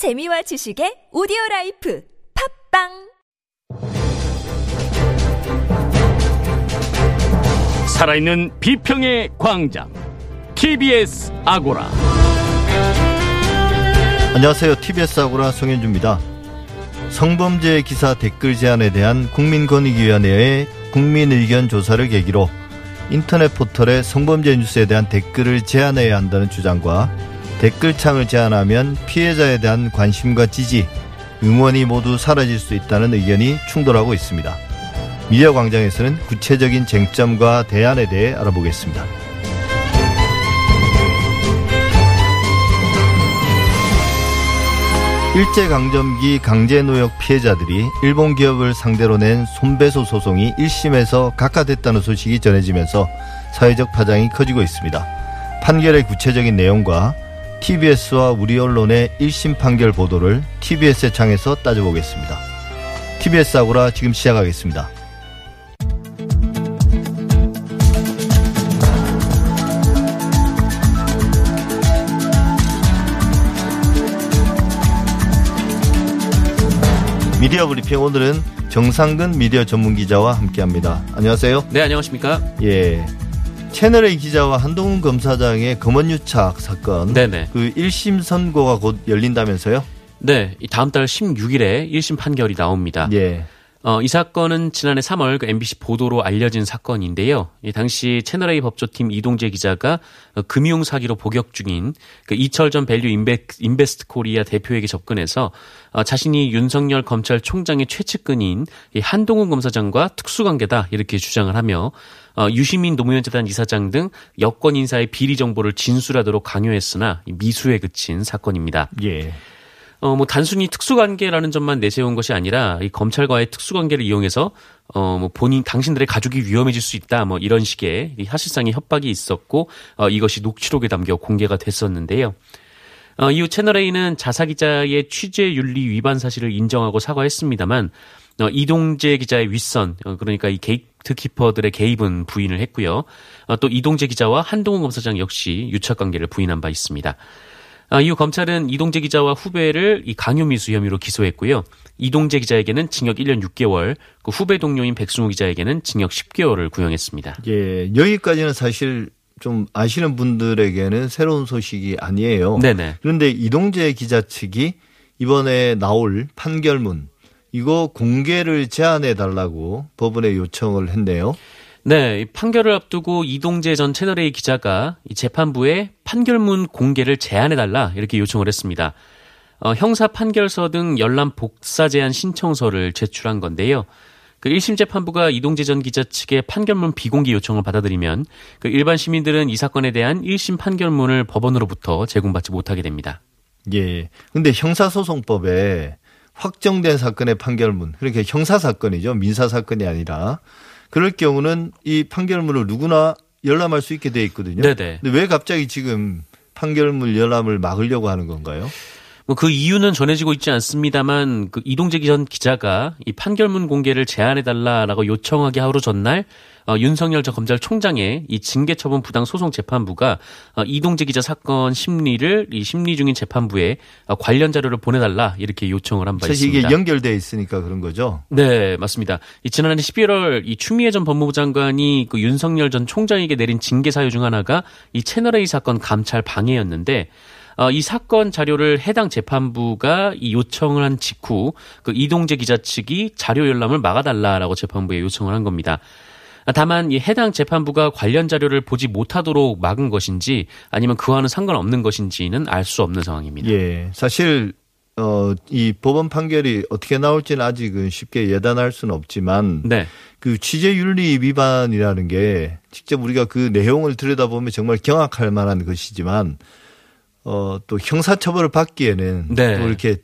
재미와 지식의 오디오 라이프 팟빵 살아있는 비평의 광장 TBS 아고라 안녕하세요. TBS 아고라 송현주입니다. 성범죄 기사 댓글 제한에 대한 국민권익위원회의 국민의견 조사를 계기로 인터넷 포털에 성범죄 뉴스에 대한 댓글을 제한해야 한다는 주장과 댓글창을 제한하면 피해자에 대한 관심과 지지, 응원이 모두 사라질 수 있다는 의견이 충돌하고 있습니다. 미디어 광장에서는 구체적인 쟁점과 대안에 대해 알아보겠습니다. 일제강점기 강제노역 피해자들이 일본 기업을 상대로 낸 손배소 소송이 1심에서 각하됐다는 소식이 전해지면서 사회적 파장이 커지고 있습니다. 판결의 구체적인 내용과 TBS와 우리 언론의 1심 판결 보도를 TBS의 창에서 따져보겠습니다. TBS 아고라 지금 시작하겠습니다. 미디어 브리핑 오늘은 정상근 미디어 전문 기자와 함께합니다. 안녕하세요. 네, 안녕하십니까? 예. 채널A 기자와 한동훈 검사장의 검언유착 사건. 네네. 그 1심 선고가 곧 열린다면서요? 네, 이 다음 달 16일에 1심 판결이 나옵니다. 예. 어, 이 사건은 지난해 3월 그 MBC 보도로 알려진 사건인데요. 이 당시 채널A 법조팀 이동재 기자가 어, 금융 사기로 복역 중인 그 이철 전 밸류 인베, 인베스트 코리아 대표에게 접근해서 어, 자신이 윤석열 검찰총장의 최측근인 이 한동훈 검사장과 특수관계다 이렇게 주장을 하며 어, 유시민 노무현 재단 이사장 등 여권 인사의 비리 정보를 진술하도록 강요했으나 미수에 그친 사건입니다. 예. 어, 뭐 단순히 특수관계라는 점만 내세운 것이 아니라 이 검찰과의 특수관계를 이용해서 어, 뭐 본인 당신들의 가족이 위험해질 수 있다 뭐 이런 식의 이 사실상의 협박이 있었고 어, 이것이 녹취록에 담겨 공개가 됐었는데요. 어, 이후 채널A는 자사 기자의 취재 윤리 위반 사실을 인정하고 사과했습니다만 어, 이동재 기자의 윗선 어, 그러니까 이 게이 트키퍼들의 개입은 부인을 했고요. 어, 또 이동재 기자와 한동훈 검사장 역시 유착 관계를 부인한 바 있습니다. 아, 이후 검찰은 이동재 기자와 후배를 이 강요미수 혐의로 기소했고요. 이동재 기자에게는 징역 1년 6개월, 그 후배 동료인 백승호 기자에게는 징역 10개월을 구형했습니다. 예. 여기까지는 사실 좀 아시는 분들에게는 새로운 소식이 아니에요. 네네. 그런데 이동재 기자 측이 이번에 나올 판결문 이거 공개를 제한해 달라고 법원에 요청을 했네요. 네, 이 판결을 앞두고 이동재 전 채널A 기자가 이 재판부에 판결문 공개를 제한해달라 이렇게 요청을 했습니다. 어, 형사 판결서 등 열람 복사 제한 신청서를 제출한 건데요. 그 1심 재판부가 이동재 전 기자 측의 판결문 비공개 요청을 받아들이면 그 일반 시민들은 이 사건에 대한 1심 판결문을 법원으로부터 제공받지 못하게 됩니다. 예. 근데 형사소송법에 확정된 사건의 판결문, 그렇게 형사 사건이죠. 민사 사건이 아니라. 그럴 경우는 이 판결문을 누구나 열람할 수 있게 돼 있거든요. 네네. 근데 왜 갑자기 지금 판결문 열람을 막으려고 하는 건가요? 뭐그 이유는 전해지고 있지 않습니다만 그 이동재 전 기자가 이 판결문 공개를 제한해 달라라고 요청하기 하루 전날 어, 윤석열 전 검찰총장의 이 징계 처분 부당 소송 재판부가 어, 이동재 기자 사건 심리를 이 심리 중인 재판부에 어, 관련 자료를 보내달라 이렇게 요청을 한바 사실 있습니다. 이게 연결돼 있으니까 그런 거죠. 네, 맞습니다. 이 지난해 11월 이 추미애 전 법무부 장관이 그 윤석열 전 총장에게 내린 징계 사유 중 하나가 이 채널A 사건 감찰 방해였는데 어, 이 사건 자료를 해당 재판부가 이 요청을 한 직후 그 이동재 기자 측이 자료 열람을 막아달라라고 재판부에 요청을 한 겁니다. 다만 이 해당 재판부가 관련 자료를 보지 못하도록 막은 것인지 아니면 그와는 상관없는 것인지는 알 수 없는 상황입니다. 예. 사실 어, 이 법원 판결이 어떻게 나올지는 아직은 쉽게 예단할 수는 없지만 네. 그 취재 윤리 위반이라는 게 직접 우리가 그 내용을 들여다보면 정말 경악할 만한 것이지만 어, 또 형사처벌을 받기에는 네. 또 이렇게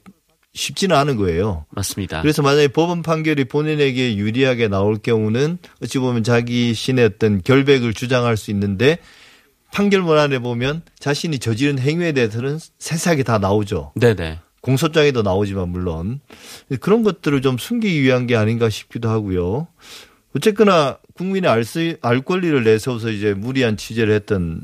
쉽지는 않은 거예요. 맞습니다. 그래서 만약에 법원 판결이 본인에게 유리하게 나올 경우는 어찌 보면 자기 신의 어떤 결백을 주장할 수 있는데 판결문 안에 보면 자신이 저지른 행위에 대해서는 세세하게 다 나오죠. 네네. 공소장에도 나오지만 물론 그런 것들을 좀 숨기기 위한 게 아닌가 싶기도 하고요. 어쨌거나 국민의 알, 수, 알 권리를 내세워서 이제 무리한 취재를 했던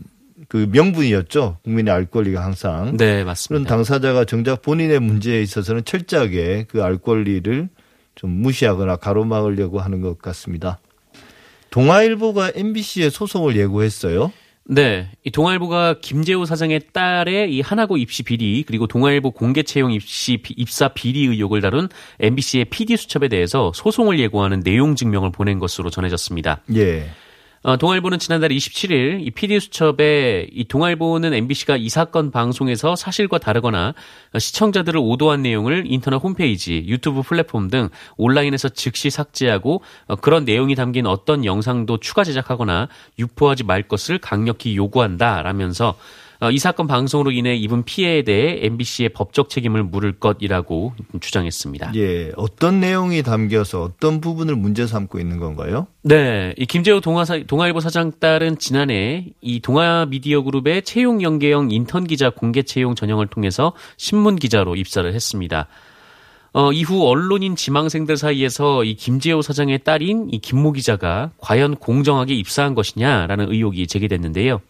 그 명분이었죠. 국민의 알 권리가 항상. 네, 그런 맞습니다. 당사자가 정작 본인의 문제에 있어서는 철저하게 그 알 권리를 좀 무시하거나 가로막으려고 하는 것 같습니다. 동아일보가 MBC에 소송을 예고했어요. 네, 이 동아일보가 김재호 사장의 딸의 이 하나고 입시 비리 그리고 동아일보 공개 채용 입시 비- 입사 비리 의혹을 다룬 MBC의 PD 수첩에 대해서 소송을 예고하는 내용 증명을 보낸 것으로 전해졌습니다. 예. 어, 동아일보는 지난달 27일 이 PD 수첩에 이 동아일보는 MBC가 이 사건 방송에서 사실과 다르거나 시청자들을 오도한 내용을 인터넷 홈페이지, 유튜브 플랫폼 등 온라인에서 즉시 삭제하고 어, 그런 내용이 담긴 어떤 영상도 추가 제작하거나 유포하지 말 것을 강력히 요구한다라면서 어, 이 사건 방송으로 인해 입은 피해에 대해 MBC의 법적 책임을 물을 것이라고 주장했습니다. 예. 어떤 내용이 담겨서 어떤 부분을 문제 삼고 있는 건가요? 네, 이 김재호 동아사, 동아일보 사장 딸은 지난해 이 동아미디어그룹의 채용 연계형 인턴 기자 공개 채용 전형을 통해서 신문 기자로 입사를 했습니다. 어, 이후 언론인 지망생들 사이에서 이 김재호 사장의 딸인 이 김모 기자가 과연 공정하게 입사한 것이냐라는 의혹이 제기됐는데요.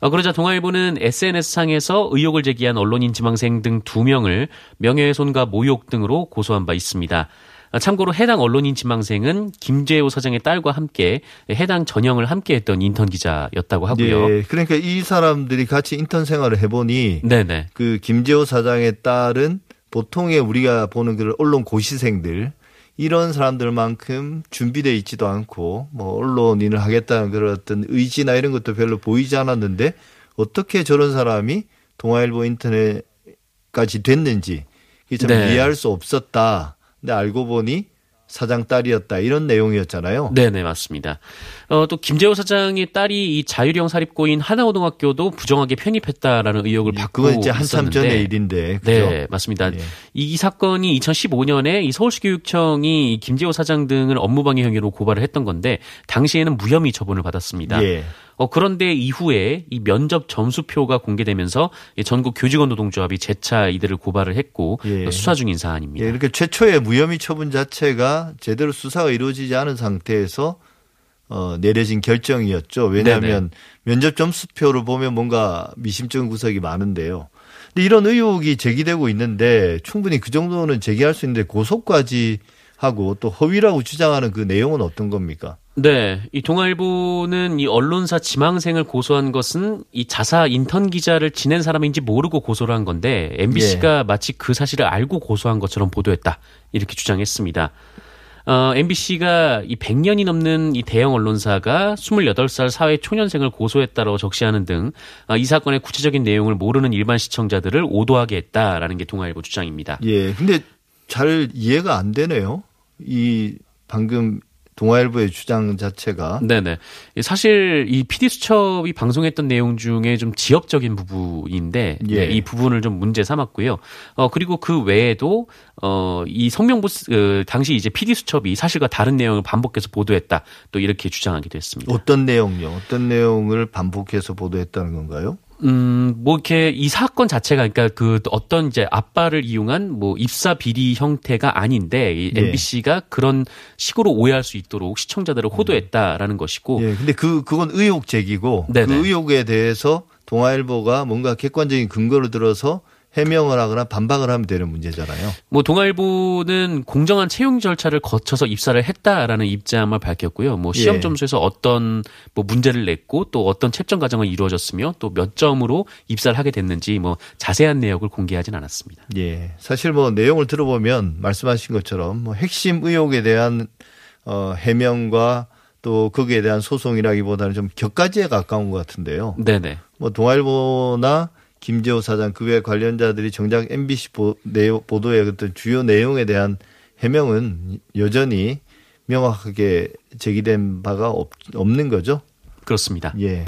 어, 그러자 동아일보는 SNS상에서 의혹을 제기한 언론인 지망생 등두 명을 명예훼손과 모욕 등으로 고소한 바 있습니다. 아, 참고로 해당 언론인 지망생은 김재호 사장의 딸과 함께 해당 전형을 함께 했던 인턴 기자였다고 하고요. 예. 그러니까 이 사람들이 같이 인턴 생활을 해보니 네네. 그 김재호 사장의 딸은 보통의 우리가 보는 그 언론 고시생들 이런 사람들만큼 준비돼 있지도 않고 뭐 언론인을 하겠다는 그런 어떤 의지나 이런 것도 별로 보이지 않았는데 어떻게 저런 사람이 동아일보 인터넷까지 됐는지 이게 참 네. 이해할 수 없었다. 근데 알고 보니 사장 딸이었다 이런 내용이었잖아요. 네 네, 맞습니다. 어, 또 김재호 사장의 딸이 이 자율형 사립고인 하나고등학교도 부정하게 편입했다라는 의혹을 예, 받고 그건 이제 한참 전의 일인데 그죠? 네, 맞습니다. 예. 이, 이 사건이 2015년에 이 서울시교육청이 이 김재호 사장 등을 업무방해 혐의로 고발을 했던 건데 당시에는 무혐의 처분을 받았습니다. 예. 어, 그런데 이후에 이 면접 점수표가 공개되면서 이 전국 교직원 노동조합이 재차 이들을 고발을 했고 예. 수사 중인 사안입니다. 예, 이렇게 최초의 무혐의 처분 자체가 제대로 수사가 이루어지지 않은 상태에서 어, 내려진 결정이었죠. 왜냐하면 면접 점수표를 보면 뭔가 미심쩍은 구석이 많은데요. 근데 이런 의혹이 제기되고 있는데 충분히 그 정도는 제기할 수 있는데 고소까지 하고 또 허위라고 주장하는 그 내용은 어떤 겁니까? 네, 이 동아일보는 이 언론사 지망생을 고소한 것은 이 자사 인턴 기자를 지낸 사람인지 모르고 고소를 한 건데 MBC가 마치 그 사실을 알고 고소한 것처럼 보도했다 이렇게 주장했습니다. 어, MBC가 이 100년이 넘는 이 대형 언론사가 28살 사회 초년생을 고소했다라고 적시하는 등 아, 이 사건의 구체적인 내용을 모르는 일반 시청자들을 오도하게 했다라는 게 동아일보 주장입니다. 예. 근데 잘 이해가 안 되네요. 이 방금 동아일보의 주장 자체가 네네. 사실 이 PD 수첩이 방송했던 내용 중에 좀 지역적인 부분인데 예. 네, 이 부분을 좀 문제 삼았고요. 어 그리고 그 외에도 어이 성명부 어, 당시 이제 PD 수첩이 사실과 다른 내용을 반복해서 보도했다. 또 이렇게 주장하기도 했습니다. 어떤 내용요? 어떤 내용을 반복해서 보도했다는 건가요? 음, 뭐 이렇게 이 사건 자체가 그러니까 그 어떤 이제 아빠를 이용한 뭐 입사 비리 형태가 아닌데 이 예. MBC가 그런 식으로 오해할 수 있도록 시청자들을 호도했다라는 것이고 예, 근데 그 그건 의혹 제기고 네네. 그 의혹에 대해서 동아일보가 뭔가 객관적인 근거를 들어서 해명을 하거나 반박을 하면 되는 문제잖아요. 뭐 동아일보는 공정한 채용 절차를 거쳐서 입사를 했다라는 입장을 밝혔고요. 뭐 시험 예. 점수에서 어떤 뭐 문제를 냈고 또 어떤 채점 과정을 이루어졌으며 또 몇 점으로 입사를 하게 됐는지 뭐 자세한 내역을 공개하진 않았습니다. 예, 사실 뭐 내용을 들어보면 말씀하신 것처럼 뭐 핵심 의혹에 대한 어, 해명과 또 거기에 대한 소송이라기보다는 좀 격가지에 가까운 것 같은데요. 네네. 뭐 동아일보나 김재호 사장 그 외 관련자들이 정작 MBC 보, 보도의 어떤 주요 내용에 대한 해명은 여전히 명확하게 제기된 바가 없, 없는 거죠. 그렇습니다. 예.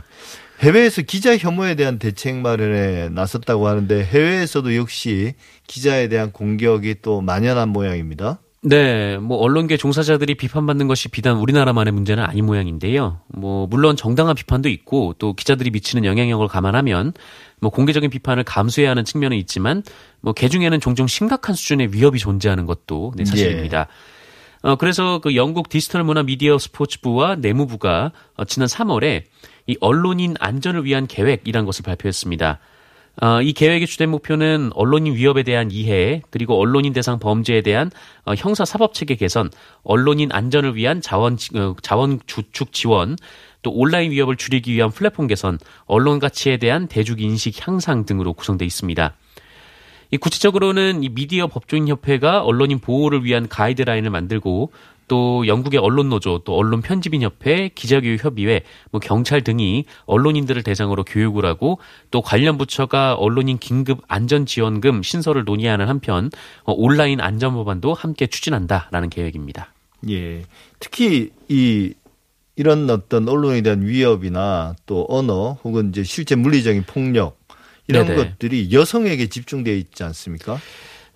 해외에서 기자 혐오에 대한 대책 마련에 나섰다고 하는데 해외에서도 역시 기자에 대한 공격이 또 만연한 모양입니다. 네, 뭐 언론계 종사자들이 비판받는 것이 비단 우리나라만의 문제는 아닌 모양인데요. 뭐 물론 정당한 비판도 있고 또 기자들이 미치는 영향력을 감안하면 뭐 공개적인 비판을 감수해야 하는 측면은 있지만 뭐 개중에는 종종 심각한 수준의 위협이 존재하는 것도 네, 사실입니다. 어, 그래서 그 영국 디지털 문화 미디어 스포츠부와 내무부가 어, 지난 3월에 이 언론인 안전을 위한 계획이라는 것을 발표했습니다. 어, 이 계획의 주된 목표는 언론인 위협에 대한 이해, 그리고 언론인 대상 범죄에 대한 어, 형사 사법 체계 개선, 언론인 안전을 위한 자원 어, 자원 주축 지원, 또 온라인 위협을 줄이기 위한 플랫폼 개선, 언론 가치에 대한 대중 인식 향상 등으로 구성돼 있습니다. 이 구체적으로는 이 미디어 법조인 협회가 언론인 보호를 위한 가이드라인을 만들고 또 영국의 언론 노조, 또 언론 편집인 협회, 기자교육 협의회, 뭐 경찰 등이 언론인들을 대상으로 교육을 하고 또 관련 부처가 언론인 긴급 안전 지원금 신설을 논의하는 한편 어, 온라인 안전 법안도 함께 추진한다라는 계획입니다. 예. 특히 이 이런 어떤 언론에 대한 위협이나 또 언어 혹은 이제 실제 물리적인 폭력 이런 네네. 것들이 여성에게 집중되어 있지 않습니까?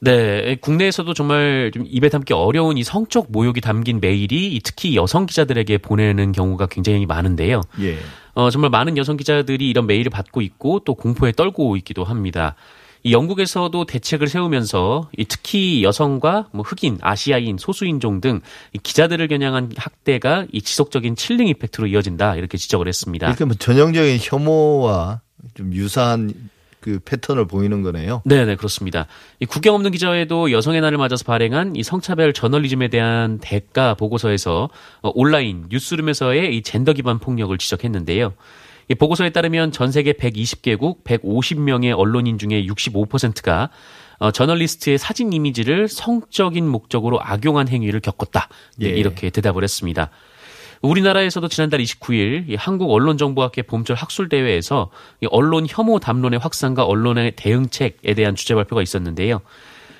네, 국내에서도 정말 좀 입에 담기 어려운 이 성적 모욕이 담긴 메일이 특히 여성 기자들에게 보내는 경우가 굉장히 많은데요. 예. 어, 정말 많은 여성 기자들이 이런 메일을 받고 있고 또 공포에 떨고 있기도 합니다. 이 영국에서도 대책을 세우면서 이 특히 여성과 뭐 흑인, 아시아인, 소수인종 등이 기자들을 겨냥한 학대가 이 지속적인 칠링 이펙트로 이어진다 이렇게 지적을 했습니다. 이렇게 뭐 전형적인 혐오와 좀 유사한 그 패턴을 보이는 거네요. 네 네 그렇습니다. 이 국경 없는 기자회도 여성의 날을 맞아서 발행한 이 성차별 저널리즘에 대한 대가 보고서에서 어, 온라인 뉴스룸에서의 이 젠더 기반 폭력을 지적했는데요. 이 보고서에 따르면 전 세계 120개국 150명의 언론인 중에 65%가 어, 저널리스트의 사진 이미지를 성적인 목적으로 악용한 행위를 겪었다. 네, 예. 이렇게 대답을 했습니다. 우리나라에서도 지난달 29일 이 한국 언론정보학회 봄철 학술대회에서 이 언론 혐오 담론의 확산과 언론의 대응책에 대한 주제 발표가 있었는데요.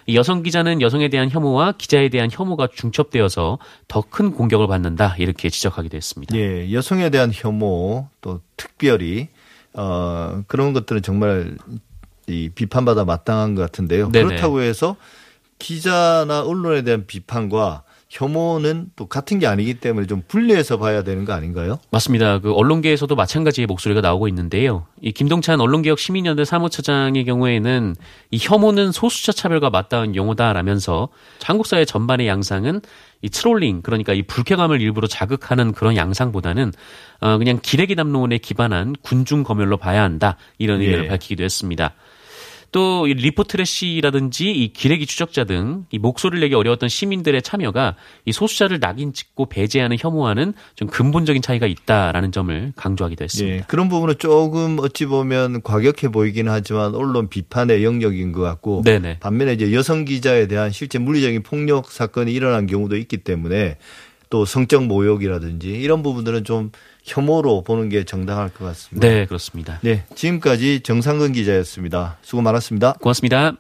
이 여성 기자는 여성에 대한 혐오와 기자에 대한 혐오가 중첩되어서 더 큰 공격을 받는다 이렇게 지적하기도 했습니다. 예, 여성에 대한 혐오 또 특별히 어 그런 것들은 정말 이 비판받아 마땅한 것 같은데요. 네네. 그렇다고 해서 기자나 언론에 대한 비판과 혐오는 또 같은 게 아니기 때문에 좀 분리해서 봐야 되는 거 아닌가요? 맞습니다. 그 언론계에서도 마찬가지의 목소리가 나오고 있는데요. 이 김동찬 언론개혁 시민연대 사무처장의 경우에는 이 혐오는 소수자 차별과 맞닿은 용어다라면서 한국 사회 전반의 양상은 이 트롤링 그러니까 이 불쾌감을 일부러 자극하는 그런 양상보다는 어 그냥 기레기 담론에 기반한 군중 검열로 봐야 한다 이런 의견을 예. 밝히기도 했습니다. 또 이 리포트래시라든지 이 기레기 추적자 등 이 목소리를 내기 어려웠던 시민들의 참여가 이 소수자를 낙인 찍고 배제하는 혐오와는 좀 근본적인 차이가 있다라는 점을 강조하기도 했습니다. 예, 그런 부분은 조금 어찌 보면 과격해 보이긴 하지만 언론 비판의 영역인 것 같고 네네. 반면에 이제 여성 기자에 대한 실제 물리적인 폭력 사건이 일어난 경우도 있기 때문에 또 성적 모욕이라든지 이런 부분들은 좀 혐오로 보는 게 정당할 것 같습니다. 네, 그렇습니다. 네, 지금까지 정상근 기자였습니다. 수고 많았습니다. 고맙습니다.